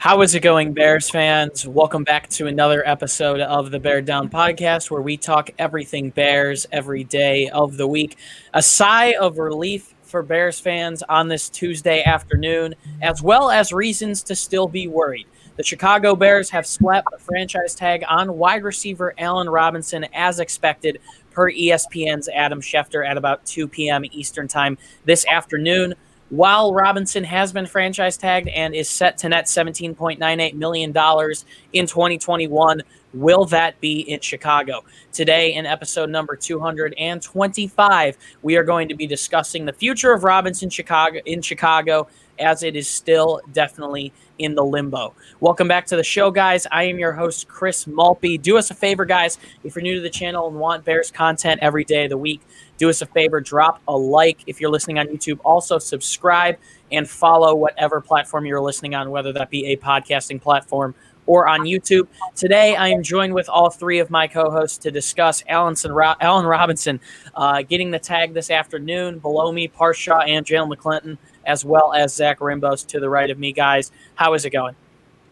How is it going, Bears fans? Welcome back to another episode of the Bear Down podcast where we talk everything Bears every day of the week. A sigh of relief for Bears fans on this Tuesday afternoon, as well as reasons to still be worried. The Chicago Bears have slapped the franchise tag on wide receiver Allen Robinson as expected per ESPN's Adam Schefter at about 2 p.m. Eastern Time this afternoon. While Robinson has been franchise tagged and is set to net $17.98 million in 2021, will that be in Chicago? Today, in episode number 225, we are going to be discussing the future of Robinson Chicago in Chicago as it is still definitely in the limbo. Welcome back to the show, guys. I am your host, Chris Malpe. Do us a favor, guys. If you're new to the channel and want Bears content every day of the week, do us a favor, drop a like if you're listening on YouTube. Also, subscribe and follow whatever platform you're listening on, whether that be a podcasting platform or on YouTube. Today, I am joined with all three of my co-hosts to discuss Allen, Allen Robinson uh, getting the tag this afternoon. Below me, Parth Shaw and Jalen McClinton, as well as Zach Rimbos to the right of me. Guys, how is it going?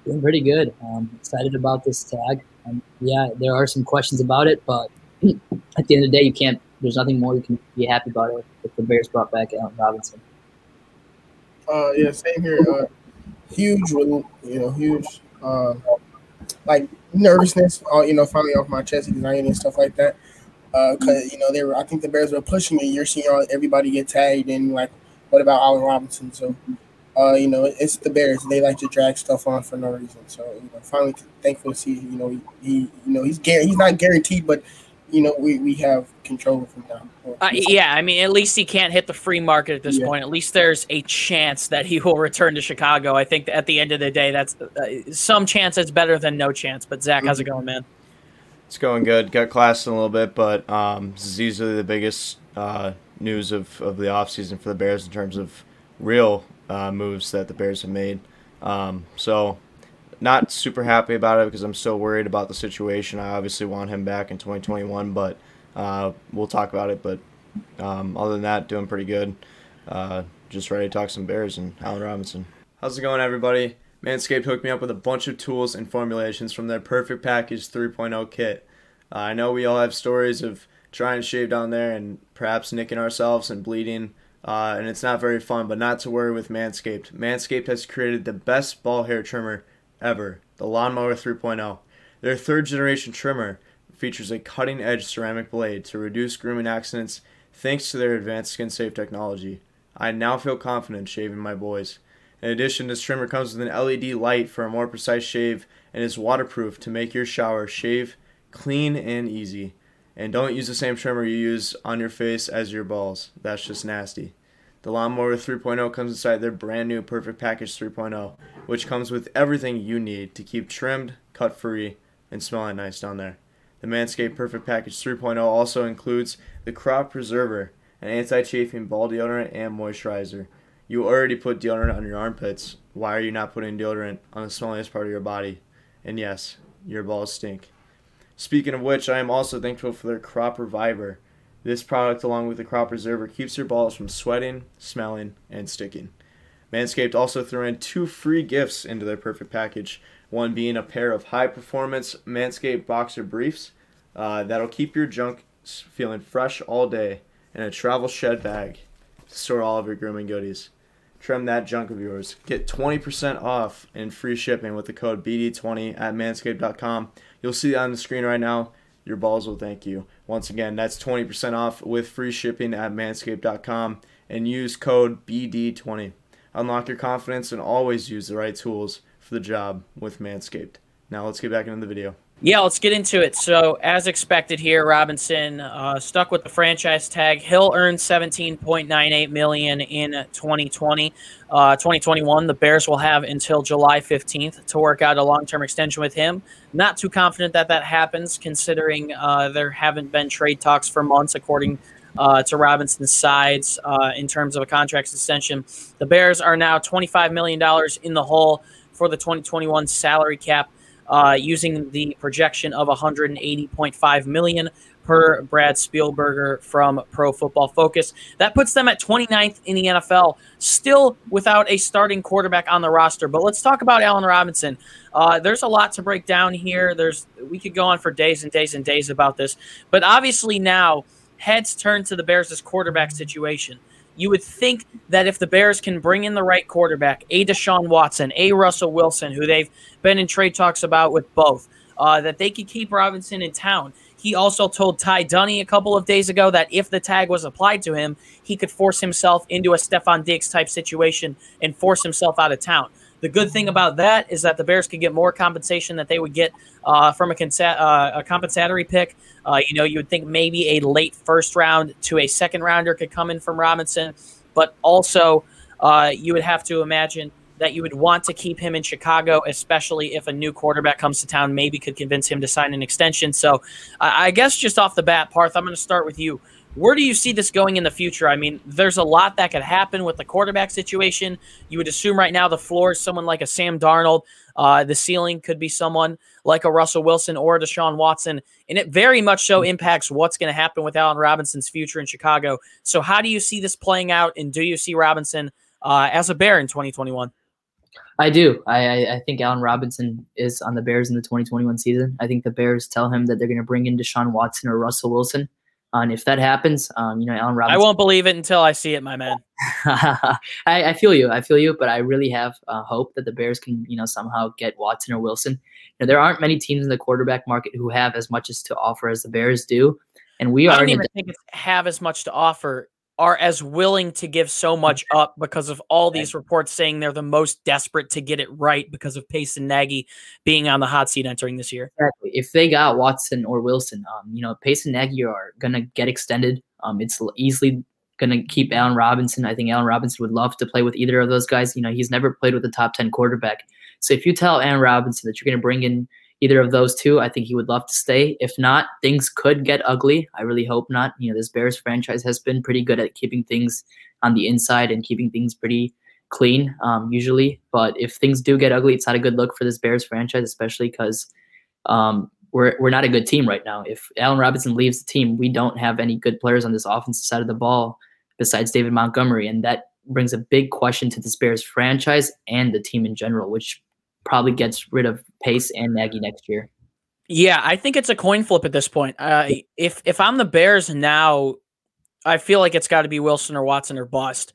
Doing pretty good. Um, excited about this tag. Um, yeah, there are some questions about it, but at the end of the day, you can't there's nothing more you can be happy about it if the Bears brought back Allen Robinson. Uh, yeah, same here. Uh, huge, you know, huge, uh, like nervousness. Uh, you know, finally off my chest, anxiety and stuff like that. Uh, because uh, you know, they were. I think the Bears were pushing it. You're seeing all, everybody get tagged, and like, what about Allen Robinson? So, uh, you know, it's the Bears. They like to drag stuff on for no reason. So, you know, finally thankful to see. You know, he, he you know, he's he's not guaranteed, but you know, we, we have control of him now. Uh, yeah, I mean, at least he can't hit the free market at this yeah. point. At least there's a chance that he will return to Chicago. I think at the end of the day, that's uh, some chance that's better than no chance. But Zach, how's it mm-hmm. going, man? It's going good. Got classed in a little bit, but um, this is easily the biggest uh, news of, of the offseason for the Bears in terms of real uh, moves that the Bears have made. Um, so not super happy about it because I'm still worried about the situation. I obviously want him back in 2021, but uh, we'll talk about it. But um, other than that, doing pretty good. Uh, just ready to talk some Bears and Allen Robinson. How's it going, everybody? Manscaped hooked me up with a bunch of tools and formulations from their Perfect Package 3.0 kit. Uh, I know we all have stories of trying to shave down there and perhaps nicking ourselves and bleeding. Uh, and it's not very fun, but not to worry with Manscaped. Manscaped has created the best ball hair trimmer ever, the Lawnmower 3.0. Their third generation trimmer features a cutting edge ceramic blade to reduce grooming accidents thanks to their advanced skin safe technology. I now feel confident shaving my boys. In addition, this trimmer comes with an LED light for a more precise shave and is waterproof to make your shower shave clean and easy. And don't use the same trimmer you use on your face as your balls. That's just nasty. The Lawnmower 3.0 comes inside their brand new Perfect Package 3.0, which comes with everything you need to keep trimmed, cut free, and smelling nice down there. The Manscaped Perfect Package 3.0 also includes the Crop Preserver, an anti chafing ball deodorant and moisturizer. You already put deodorant on your armpits. Why are you not putting deodorant on the smelliest part of your body? And yes, your balls stink. Speaking of which, I am also thankful for their Crop Reviver this product, along with the crop preserver, keeps your balls from sweating, smelling, and sticking. Manscaped also threw in two free gifts into their perfect package. One being a pair of high performance Manscaped boxer briefs uh, that'll keep your junk feeling fresh all day, and a travel shed bag to store all of your grooming goodies. Trim that junk of yours. Get 20% off and free shipping with the code BD20 at manscaped.com. You'll see it on the screen right now. Your balls will thank you. Once again, that's 20% off with free shipping at manscaped.com and use code BD20. Unlock your confidence and always use the right tools for the job with Manscaped. Now let's get back into the video. Yeah, let's get into it. So, as expected here, Robinson uh, stuck with the franchise tag. He'll earn 17.98 million in 2020. Uh, 2021, the Bears will have until July 15th to work out a long-term extension with him. Not too confident that that happens, considering uh, there haven't been trade talks for months, according uh, to Robinson's sides uh, in terms of a contract extension. The Bears are now 25 million dollars in the hole for the 2021 salary cap. Uh, using the projection of 180.5 million per Brad Spielberger from Pro Football Focus. That puts them at 29th in the NFL, still without a starting quarterback on the roster. But let's talk about Allen Robinson. Uh, there's a lot to break down here. There's we could go on for days and days and days about this, but obviously now heads turn to the Bears' quarterback situation. You would think that if the Bears can bring in the right quarterback, a Deshaun Watson, a Russell Wilson, who they've been in trade talks about with both, uh, that they could keep Robinson in town. He also told Ty Dunny a couple of days ago that if the tag was applied to him, he could force himself into a Stefon Diggs type situation and force himself out of town. The good thing about that is that the Bears could get more compensation that they would get uh, from a, consa- uh, a compensatory pick. Uh, you know, you would think maybe a late first round to a second rounder could come in from Robinson, but also uh, you would have to imagine that you would want to keep him in Chicago, especially if a new quarterback comes to town, maybe could convince him to sign an extension. So I guess just off the bat, Parth, I'm going to start with you. Where do you see this going in the future? I mean, there's a lot that could happen with the quarterback situation. You would assume right now the floor is someone like a Sam Darnold. Uh, the ceiling could be someone like a Russell Wilson or a Deshaun Watson. And it very much so impacts what's going to happen with Allen Robinson's future in Chicago. So, how do you see this playing out? And do you see Robinson uh, as a Bear in 2021? I do. I, I think Allen Robinson is on the Bears in the 2021 season. I think the Bears tell him that they're going to bring in Deshaun Watson or Russell Wilson. Uh, and if that happens, um, you know, Allen Robinson. I won't believe it until I see it, my man. I, I, feel you. I feel you. But I really have uh, hope that the Bears can, you know, somehow get Watson or Wilson. You know, there aren't many teams in the quarterback market who have as much as to offer as the Bears do, and we I are. I don't even think it's have as much to offer. Are as willing to give so much up because of all these reports saying they're the most desperate to get it right because of Pace and Nagy being on the hot seat entering this year. Exactly. If they got Watson or Wilson, um, you know, Pace and Nagy are gonna get extended. Um, it's easily going to keep Allen Robinson. I think Allen Robinson would love to play with either of those guys. You know, he's never played with a top 10 quarterback. So if you tell Allen Robinson that you're going to bring in either of those two, I think he would love to stay. If not, things could get ugly. I really hope not. You know, this Bears franchise has been pretty good at keeping things on the inside and keeping things pretty clean um, usually. But if things do get ugly, it's not a good look for this Bears franchise, especially because um, we're, we're not a good team right now. If Allen Robinson leaves the team, we don't have any good players on this offensive side of the ball besides David Montgomery. And that brings a big question to this Bears franchise and the team in general, which probably gets rid of Pace and Nagy next year. Yeah, I think it's a coin flip at this point. Uh, if if I'm the Bears now, I feel like it's got to be Wilson or Watson or bust,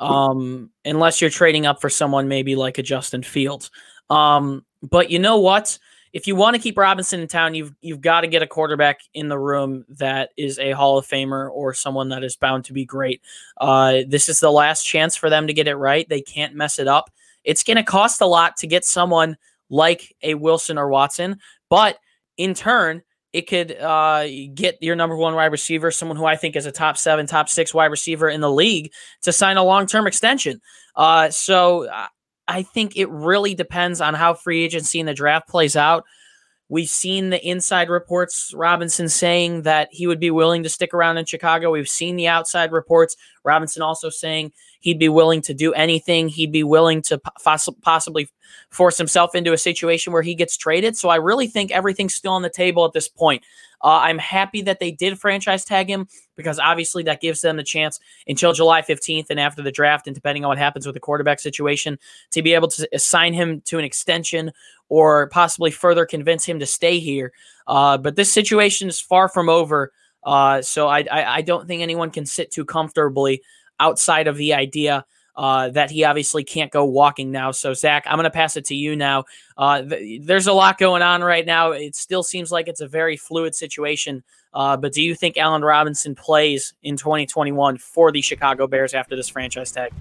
um, unless you're trading up for someone maybe like a Justin Fields. Um, but you know what? If you want to keep Robinson in town, you've you've got to get a quarterback in the room that is a Hall of Famer or someone that is bound to be great. Uh, this is the last chance for them to get it right. They can't mess it up. It's going to cost a lot to get someone like a Wilson or Watson, but in turn, it could uh, get your number one wide receiver, someone who I think is a top seven, top six wide receiver in the league, to sign a long term extension. Uh, so I think it really depends on how free agency and the draft plays out. We've seen the inside reports, Robinson saying that he would be willing to stick around in Chicago. We've seen the outside reports, Robinson also saying he'd be willing to do anything. He'd be willing to poss- possibly force himself into a situation where he gets traded. So I really think everything's still on the table at this point. Uh, I'm happy that they did franchise tag him because obviously that gives them the chance until July 15th and after the draft, and depending on what happens with the quarterback situation, to be able to assign him to an extension or possibly further convince him to stay here. Uh, but this situation is far from over. Uh, so I, I, I don't think anyone can sit too comfortably outside of the idea uh, that he obviously can't go walking now. So, Zach, I'm going to pass it to you now. Uh, th- there's a lot going on right now. It still seems like it's a very fluid situation. Uh, but do you think Allen Robinson plays in 2021 for the Chicago Bears after this franchise tag?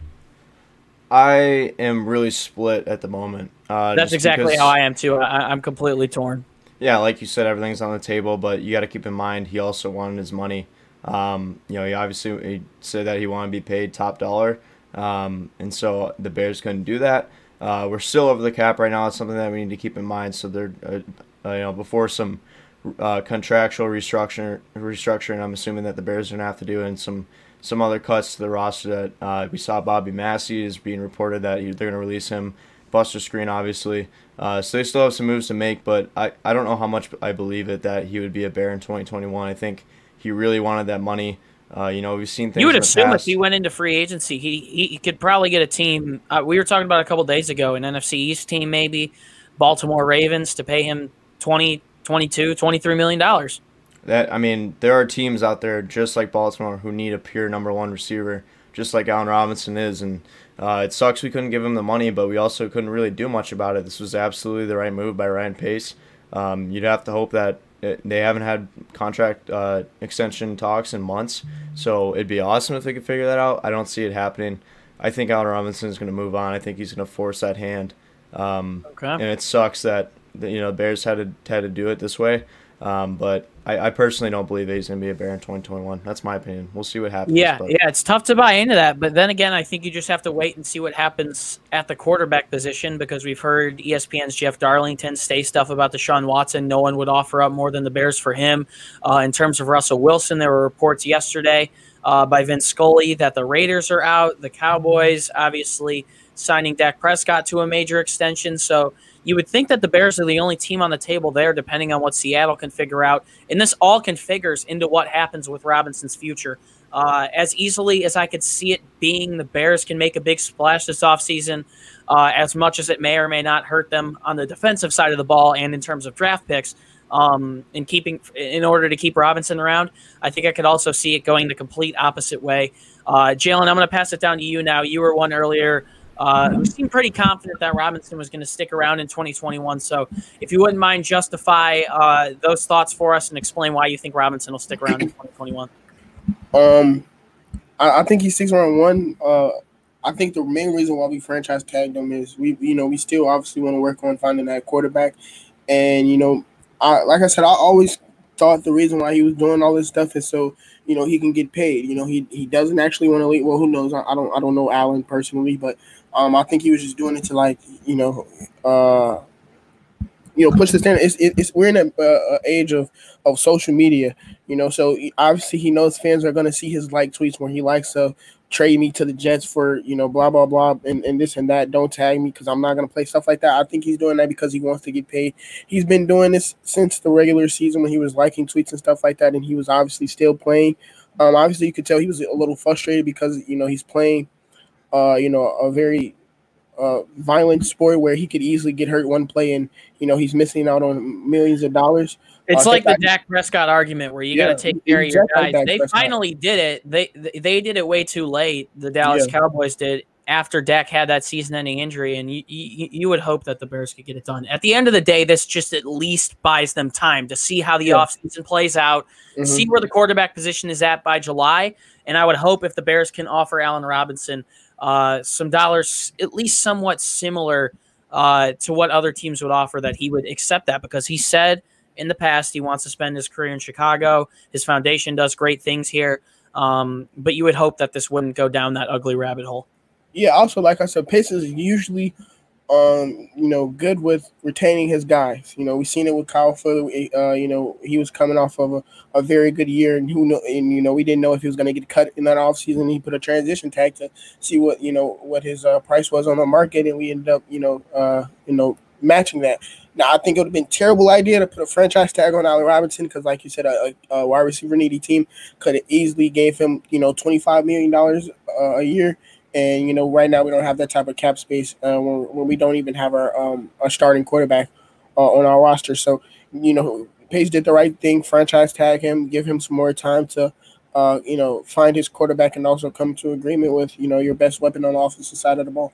I am really split at the moment. Uh, That's exactly how I am too. I, I'm completely torn. Yeah, like you said, everything's on the table, but you got to keep in mind he also wanted his money. Um, you know, he obviously he said that he wanted to be paid top dollar. Um, and so the Bears couldn't do that. Uh, we're still over the cap right now. It's something that we need to keep in mind. So they're, uh, uh, you know, before some uh, contractual restructure, restructuring, I'm assuming that the Bears are gonna have to do, and some some other cuts to the roster. That uh, we saw Bobby Massie is being reported that they're gonna release him Buster Skrine, obviously. Uh, so they still have some moves to make, but I, I don't know how much I believe it that he would be a Bear in 2021. I think he really wanted that money. Uh, you know, we've seen things. You would assume past. if he went into free agency, he he, he could probably get a team. Uh, we were talking about a couple days ago, an NFC East team, maybe Baltimore Ravens, to pay him 20, 22, 23 million dollars. That I mean, there are teams out there just like Baltimore who need a pure number one receiver, just like Allen Robinson is, and uh, it sucks we couldn't give him the money, but we also couldn't really do much about it. This was absolutely the right move by Ryan Pace. Um, you'd have to hope that it, they haven't had contract uh, extension talks in months, so it'd be awesome if they could figure that out. I don't see it happening. I think Allen Robinson is going to move on. I think he's going to force that hand. Um, Okay. and it sucks that the, you know the Bears had to had to do it this way. Um, but I, I personally don't believe that he's going to be a Bear in 2021. That's my opinion. We'll see what happens. Yeah, but yeah, it's tough to buy into that. But then again, I think you just have to wait and see what happens at the quarterback position because we've heard ESPN's Jeff Darlington say stuff about Deshaun Watson. No one would offer up more than the Bears for him. Uh, in terms of Russell Wilson, there were reports yesterday uh, by Vince Scully that the Raiders are out. The Cowboys, obviously, signing Dak Prescott to a major extension. So you would think that the Bears are the only team on the table there, depending on what Seattle can figure out. And this all configures into what happens with Robinson's future. Uh, as easily as I could see it being, the Bears can make a big splash this offseason, uh, as much as it may or may not hurt them on the defensive side of the ball and in terms of draft picks. Um, in keeping, in order to keep Robinson around, I think I could also see it going the complete opposite way. Uh, Jalen, I'm going to pass it down to you now. You were one earlier uh, who seemed pretty confident that Robinson was going to stick around in 2021. So, if you wouldn't mind, justify uh, those thoughts for us and explain why you think Robinson will stick around in 2021. Um, I, I think he sticks around one. Uh, I think the main reason why we franchise tagged him is we, you know, we still obviously want to work on finding that quarterback, and you know, I like I said, I always thought the reason why he was doing all this stuff is so you know he can get paid. You know, he he doesn't actually want to leave. Well, who knows? I, I don't I don't know Allen personally, but um, I think he was just doing it to like you know, uh, you know, push the standard. It's, it- it's we're in a uh, age of of social media, you know. So obviously he knows fans are to see his like tweets when he likes to trade me to the Jets for you know blah blah blah and, and this and that. Don't tag me because I'm not to play stuff like that. I think he's doing that because he wants to get paid. He's been doing this since the regular season when he was liking tweets and stuff like that, and he was obviously still playing. Um, obviously you could tell he was a little frustrated because you know he's playing, uh, you know, a very uh, violent sport where he could easily get hurt one play and you know he's missing out on millions of dollars. It's Uh, like the Dak Prescott argument where you Yeah, got to take care of your guys. They Prescott. finally did it. They they did it way too late. The Dallas Yeah. Cowboys did after Dak had that season-ending injury, and you, you you would hope that the Bears could get it done. At the end of the day, this just at least buys them time to see how the Yeah. offseason plays out, Mhm. see where the quarterback position is at by July, and I would hope if the Bears can offer Allen Robinson uh, some dollars, at least somewhat similar uh, to what other teams would offer, that he would accept that because he said in the past he wants to spend his career in Chicago. His foundation does great things here, um, but you would hope that this wouldn't go down that ugly rabbit hole. Yeah, also like I said, Pace is usually um, you know, good with retaining his guys. You know, we've seen it with Kyle Fuller. Uh, you know, he was coming off of a, a very good year, and who know, and you know, we didn't know if he was going to get cut in that offseason. He put a transition tag to see what you know what his uh, price was on the market, and we ended up, you know, uh, you know, matching that. Now, I think it would have been terrible idea to put a franchise tag on Allen Robinson because, like you said, a, a, a wide receiver needy team could have easily gave him, you know, twenty five million dollars uh, a year. And you know, right now we don't have that type of cap space uh, when, when we don't even have our um our starting quarterback uh, on our roster. So you know, Pace did the right thing. Franchise tag him, give him some more time to, uh, you know, find his quarterback and also come to agreement with you know your best weapon on the offensive side of the ball.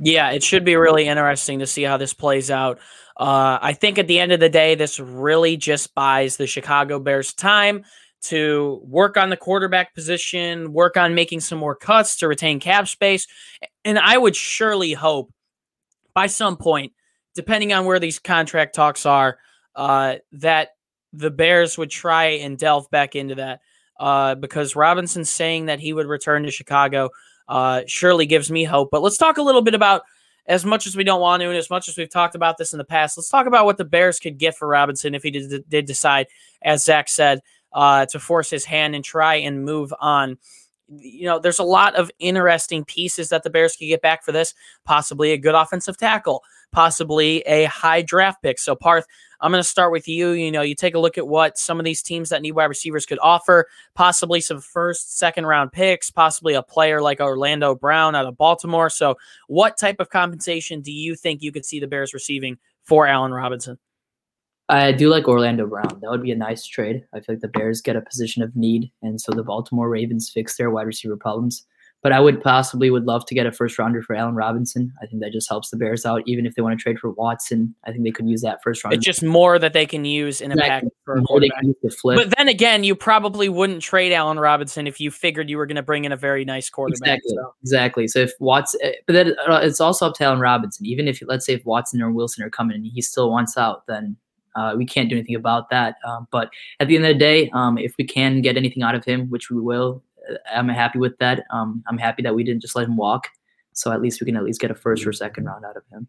Yeah, it should be really interesting to see how this plays out. Uh, I think at the end of the day, this really just buys the Chicago Bears time to work on the quarterback position, work on making some more cuts to retain cap space. And I would surely hope by some point, depending on where these contract talks are, uh, that the Bears would try and delve back into that. Uh, because Robinson saying that he would return to Chicago uh, surely gives me hope. But let's talk a little bit about, as much as we don't want to, and as much as we've talked about this in the past, let's talk about what the Bears could get for Robinson if he did, did decide, as Zach said, uh, to force his hand and try and move on. you know, there's a lot of interesting pieces that the Bears could get back for this. Possibly a good offensive tackle, possibly a high draft pick. So, Parth, I'm going to start with you. You know, you take a look at what some of these teams that need wide receivers could offer, possibly some first, second round picks, possibly a player like Orlando Brown out of Baltimore. So, what type of compensation do you think you could see the Bears receiving for Allen Robinson? I do like Orlando Brown. That would be a nice trade. I feel like the Bears get a position of need, and so the Baltimore Ravens fix their wide receiver problems. But I would possibly would love to get a first rounder for Allen Robinson. I think that just helps the Bears out. Even if they want to trade for Watson, I think they could use that first rounder. It's just more that they can use in a package for a quarterback. But then again, you probably wouldn't trade Allen Robinson if you figured you were going to bring in a very nice quarterback. Exactly. So. Exactly. So if Watson, eh, but then uh, it's also up to Allen Robinson. Even if let's say if Watson or Wilson are coming and he still wants out, then uh, we can't do anything about that. Um, but at the end of the day, um, if we can get anything out of him, which we will, uh, I'm happy with that. Um, I'm happy that we didn't just let him walk. So at least we can at least get a first or second round out of him.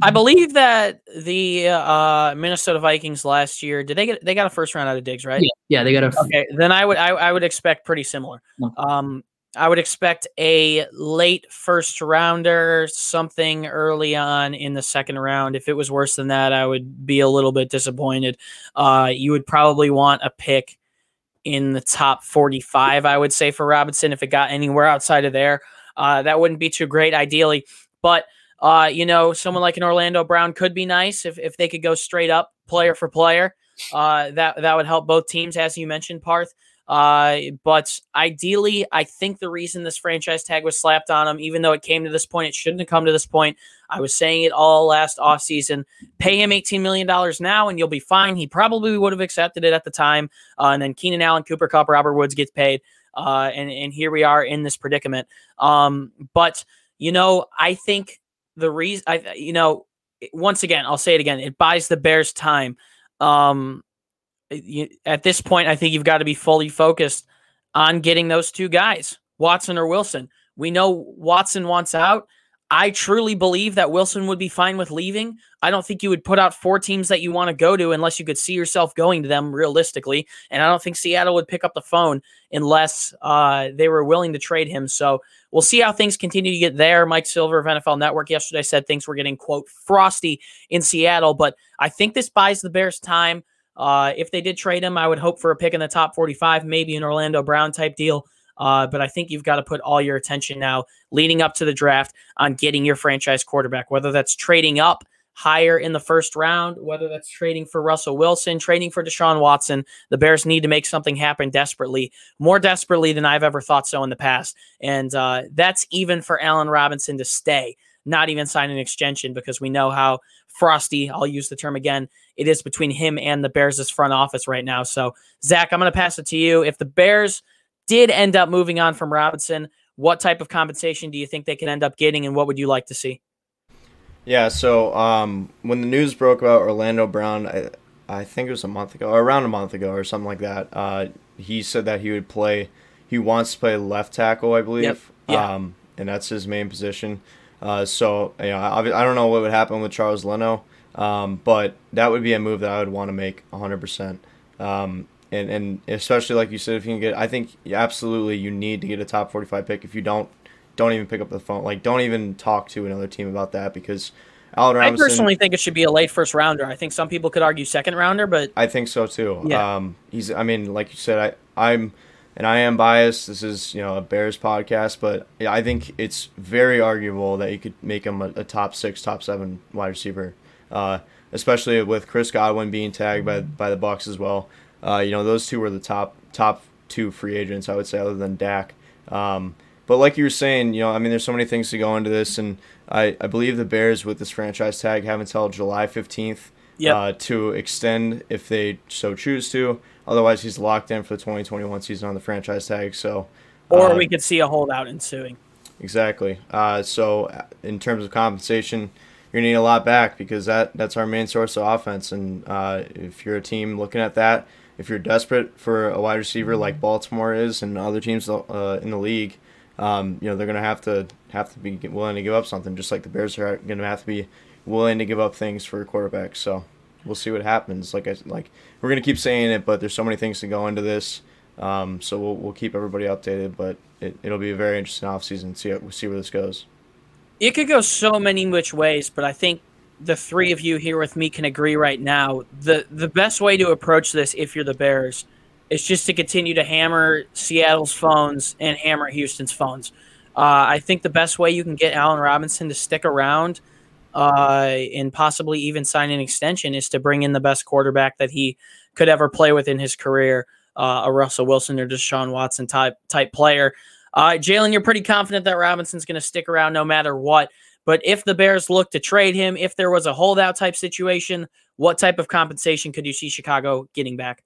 I believe that the uh, Minnesota Vikings last year did they get they got a first round out of Diggs, right? Yeah, yeah they got a. Okay, then I would I, I would expect pretty similar. Okay. Um, I would expect a late first rounder, something early on in the second round. If it was worse than that, I would be a little bit disappointed. Uh, you would probably want a pick in the top 45, I would say, for Robinson. If it got anywhere outside of there, uh, that wouldn't be too great, ideally. But, uh, you know, someone like an Orlando Brown could be nice if, if they could go straight up player for player. Uh, that, that would help both teams, as you mentioned, Parth. Uh, but ideally, I think the reason this franchise tag was slapped on him, even though it came to this point, it shouldn't have come to this point. I was saying it all last offseason. Pay him $18 million now and you'll be fine. He probably would have accepted it at the time. Uh, and then Keenan Allen, Cooper Kupp, Robert Woods gets paid. Uh, and, and here we are in this predicament. Um, but, you know, I think the reason, I, you know, once again, I'll say it again, it buys the Bears time. Um, at this point, I think you've got to be fully focused on getting those two guys, Watson or Wilson. We know Watson wants out. I truly believe that Wilson would be fine with leaving. I don't think you would put out four teams that you want to go to unless you could see yourself going to them realistically. And I don't think Seattle would pick up the phone unless uh, they were willing to trade him. So we'll see how things continue to get there. Mike Silver of NFL Network yesterday said things were getting, quote, frosty in Seattle. But I think this buys the Bears time. Uh, if they did trade him, I would hope for a pick in the top 45, maybe an Orlando Brown type deal. Uh, but I think you've got to put all your attention now, leading up to the draft, on getting your franchise quarterback, whether that's trading up higher in the first round, whether that's trading for Russell Wilson, trading for Deshaun Watson. The Bears need to make something happen desperately, more desperately than I've ever thought so in the past. And uh, that's even for Allen Robinson to stay not even sign an extension because we know how frosty, I'll use the term again, it is between him and the Bears' front office right now. So, Zach, I'm going to pass it to you. If the Bears did end up moving on from Robinson, what type of compensation do you think they could end up getting, and what would you like to see? Yeah, so um, when the news broke about Orlando Brown, I, I think it was a month ago, or around a month ago, or something like that. Uh, he said that he would play. He wants to play left tackle, I believe. Yep. Yeah. Um, and that's his main position. Uh, so you know, I, I, don't know what would happen with Charles Leno, um, but that would be a move that I would want to make 100%. Um, and and especially like you said, if you can get, I think absolutely you need to get a top 45 pick. If you don't, don't even pick up the phone. Like don't even talk to another team about that because. Allen Robinson, I personally think it should be a late first rounder. I think some people could argue second rounder, but I think so too. Yeah. Um, he's. I mean, like you said, I I'm and I am biased. This is you know a Bears podcast, but I think it's very arguable that you could make him a, a top six, top seven wide receiver, uh, especially with Chris Godwin being tagged by by the Bucs as well. Uh, you know those two were the top top two free agents I would say, other than Dak. Um, but like you were saying, you know, I mean, there's so many things to go into this, and I, I believe the Bears with this franchise tag have until July 15th yep. uh, to extend if they so choose to. Otherwise, he's locked in for the 2021 season on the franchise tag. So, or uh, we could see a holdout ensuing. Exactly. Uh, so, uh, in terms of compensation, you're gonna need a lot back because that that's our main source of offense. And uh, if you're a team looking at that, if you're desperate for a wide receiver like Baltimore is and other teams uh, in the league, um, you know they're gonna have to have to be willing to give up something, just like the Bears are gonna have to be willing to give up things for a quarterback. So we'll see what happens. Like I like we're gonna keep saying it, but there's so many things to go into this. Um, so we'll, we'll keep everybody updated, but it, it'll be a very interesting offseason. See see where this goes. It could go so many which ways, but I think the three of you here with me can agree right now. The the best way to approach this, if you're the Bears, is just to continue to hammer Seattle's phones and hammer Houston's phones. Uh, I think the best way you can get Allen Robinson to stick around uh, and possibly even sign an extension is to bring in the best quarterback that he could ever play with in his career, uh, a Russell Wilson or Deshaun Watson type type player. Uh, Jalen, you're pretty confident that Robinson's going to stick around no matter what. But if the Bears look to trade him, if there was a holdout type situation, what type of compensation could you see Chicago getting back?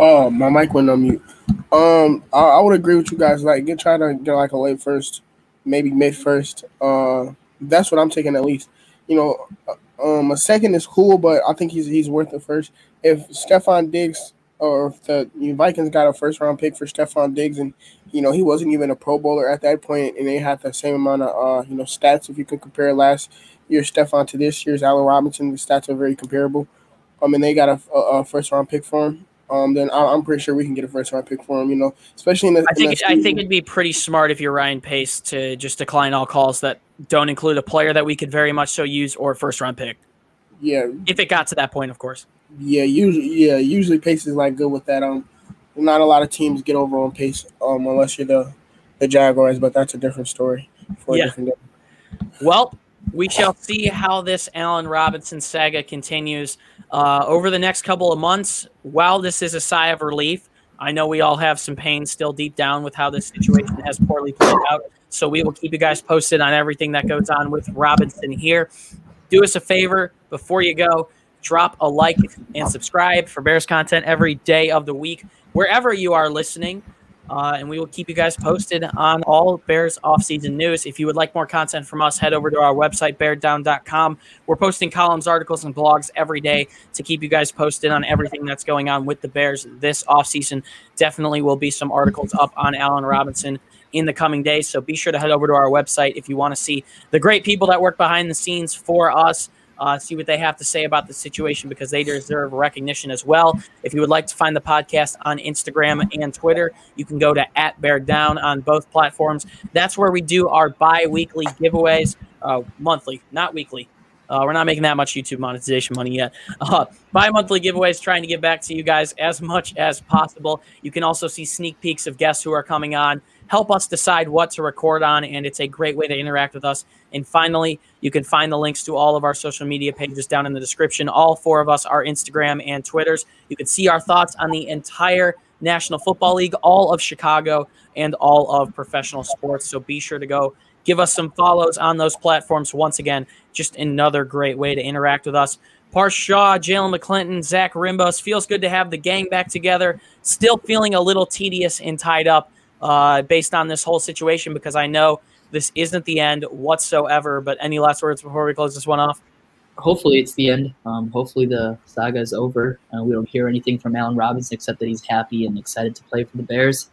Oh, my mic went on mute. Um, I, I would agree with you guys. Like, get try to get like a late first, maybe mid first. Uh, that's what I'm taking at least. You know, uh, um, a second is cool, but I think he's he's worth the first. If Stefon Diggs or if the Vikings got a first round pick for Stefon Diggs, and you know he wasn't even a Pro Bowler at that point, and they had the same amount of uh, you know stats. If you could compare last year's Stefon to this year's Allen Robinson, the stats are very comparable. Um, and they got a, a, a first round pick for him um, then I'm pretty sure we can get a first round pick for him. You know, especially in the. I think I think it'd be pretty smart if you're Ryan Pace to just decline all calls that don't include a player that we could very much so use or a first round pick. Yeah, if it got to that point, of course. Yeah, usually, yeah, usually Pace is like good with that. Um, not a lot of teams get over on Pace, um, unless you're the the Jaguars, but that's a different story. yeah. Different well, we shall see how this Allen Robinson saga continues uh, over the next couple of months. While this is a sigh of relief, I know we all have some pain still deep down with how this situation has poorly played out. So we will keep you guys posted on everything that goes on with Robinson here. Do us a favor before you go, drop a like and subscribe for Bears content every day of the week, wherever you are listening. Uh, and we will keep you guys posted on all Bears offseason news. If you would like more content from us, head over to our website, beardown.com. We're posting columns, articles, and blogs every day to keep you guys posted on everything that's going on with the Bears this offseason. Definitely will be some articles up on Allen Robinson in the coming days. So be sure to head over to our website if you want to see the great people that work behind the scenes for us uh, see what they have to say about the situation because they deserve recognition as well. If you would like to find the podcast on Instagram and Twitter, you can go to at Bear Down on both platforms. That's where we do our bi weekly giveaways, uh, monthly, not weekly. Uh, we're not making that much YouTube monetization money yet. Uh, bi monthly giveaways, trying to get back to you guys as much as possible. You can also see sneak peeks of guests who are coming on help us decide what to record on, and it's a great way to interact with us. And finally, you can find the links to all of our social media pages down in the description. All four of us are Instagram and Twitters. You can see our thoughts on the entire National Football League, all of Chicago, and all of professional sports. So be sure to go give us some follows on those platforms. Once again, just another great way to interact with us. Parth Shaw, Jalen McClinton, Zach Rimbos. Feels good to have the gang back together. Still feeling a little tedious and tied up uh, based on this whole situation because I know this isn't the end whatsoever. But any last words before we close this one off? Hopefully, it's the end. Um, hopefully, the saga is over. Uh, we don't hear anything from Allen Robinson except that he's happy and excited to play for the Bears.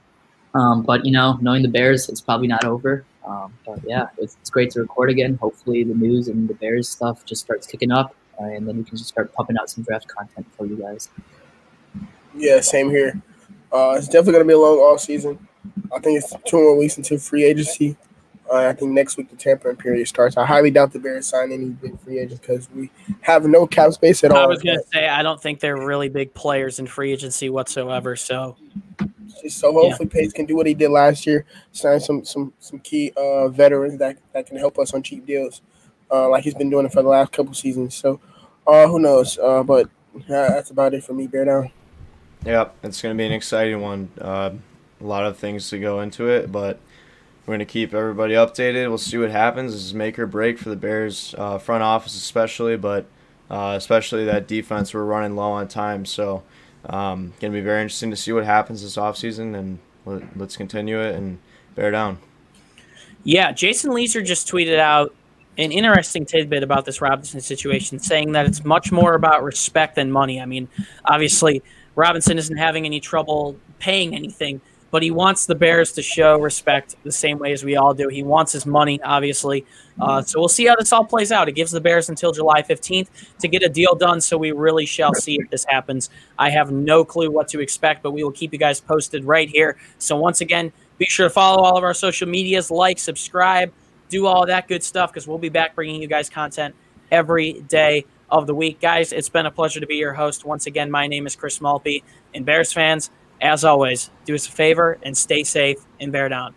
Um, but you know, knowing the Bears, it's probably not over. Um, but yeah, it's, it's, great to record again. Hopefully, the news and the Bears stuff just starts kicking up, uh, and then we can just start pumping out some draft content for you guys. Yeah, same here. Uh, it's definitely going to be a long off season. I think it's two more weeks until free agency. Uh, I think next week the tampering period starts. I highly doubt the Bears sign any big free agents because we have no cap space at all. I was going to say I don't think they're really big players in free agency whatsoever. So, so hopefully yeah. Pace can do what he did last year, sign some some some key uh, veterans that that can help us on cheap deals, uh, like he's been doing it for the last couple seasons. So, uh, who knows? Uh, but that's about it for me. Bear down. Yep, it's going to be an exciting one. A lot of things to go into it, but we're going to keep everybody updated. We'll see what happens. This is make or break for the Bears uh, front office, especially, but uh, especially that defense. We're running low on time, so um, going to be very interesting to see what happens this offseason, and let, us continue it and bear down. Yeah, Jason Lieser just tweeted out an interesting tidbit about this Robinson situation, saying that it's much more about respect than money. I mean, obviously, Robinson isn't having any trouble paying anything but he wants the Bears to show respect the same way as we all do. He wants his money, obviously. Uh, so we'll see how this all plays out. It gives the Bears until July 15th to get a deal done. So we really shall see if this happens. I have no clue what to expect, but we will keep you guys posted right here. So once again, be sure to follow all of our social medias, like, subscribe, do all that good stuff because we'll be back bringing you guys content every day of the week. Guys, it's been a pleasure to be your host. Once again, my name is Chris Malpe. And Bears fans, as always, do us a favor and stay safe and bear down.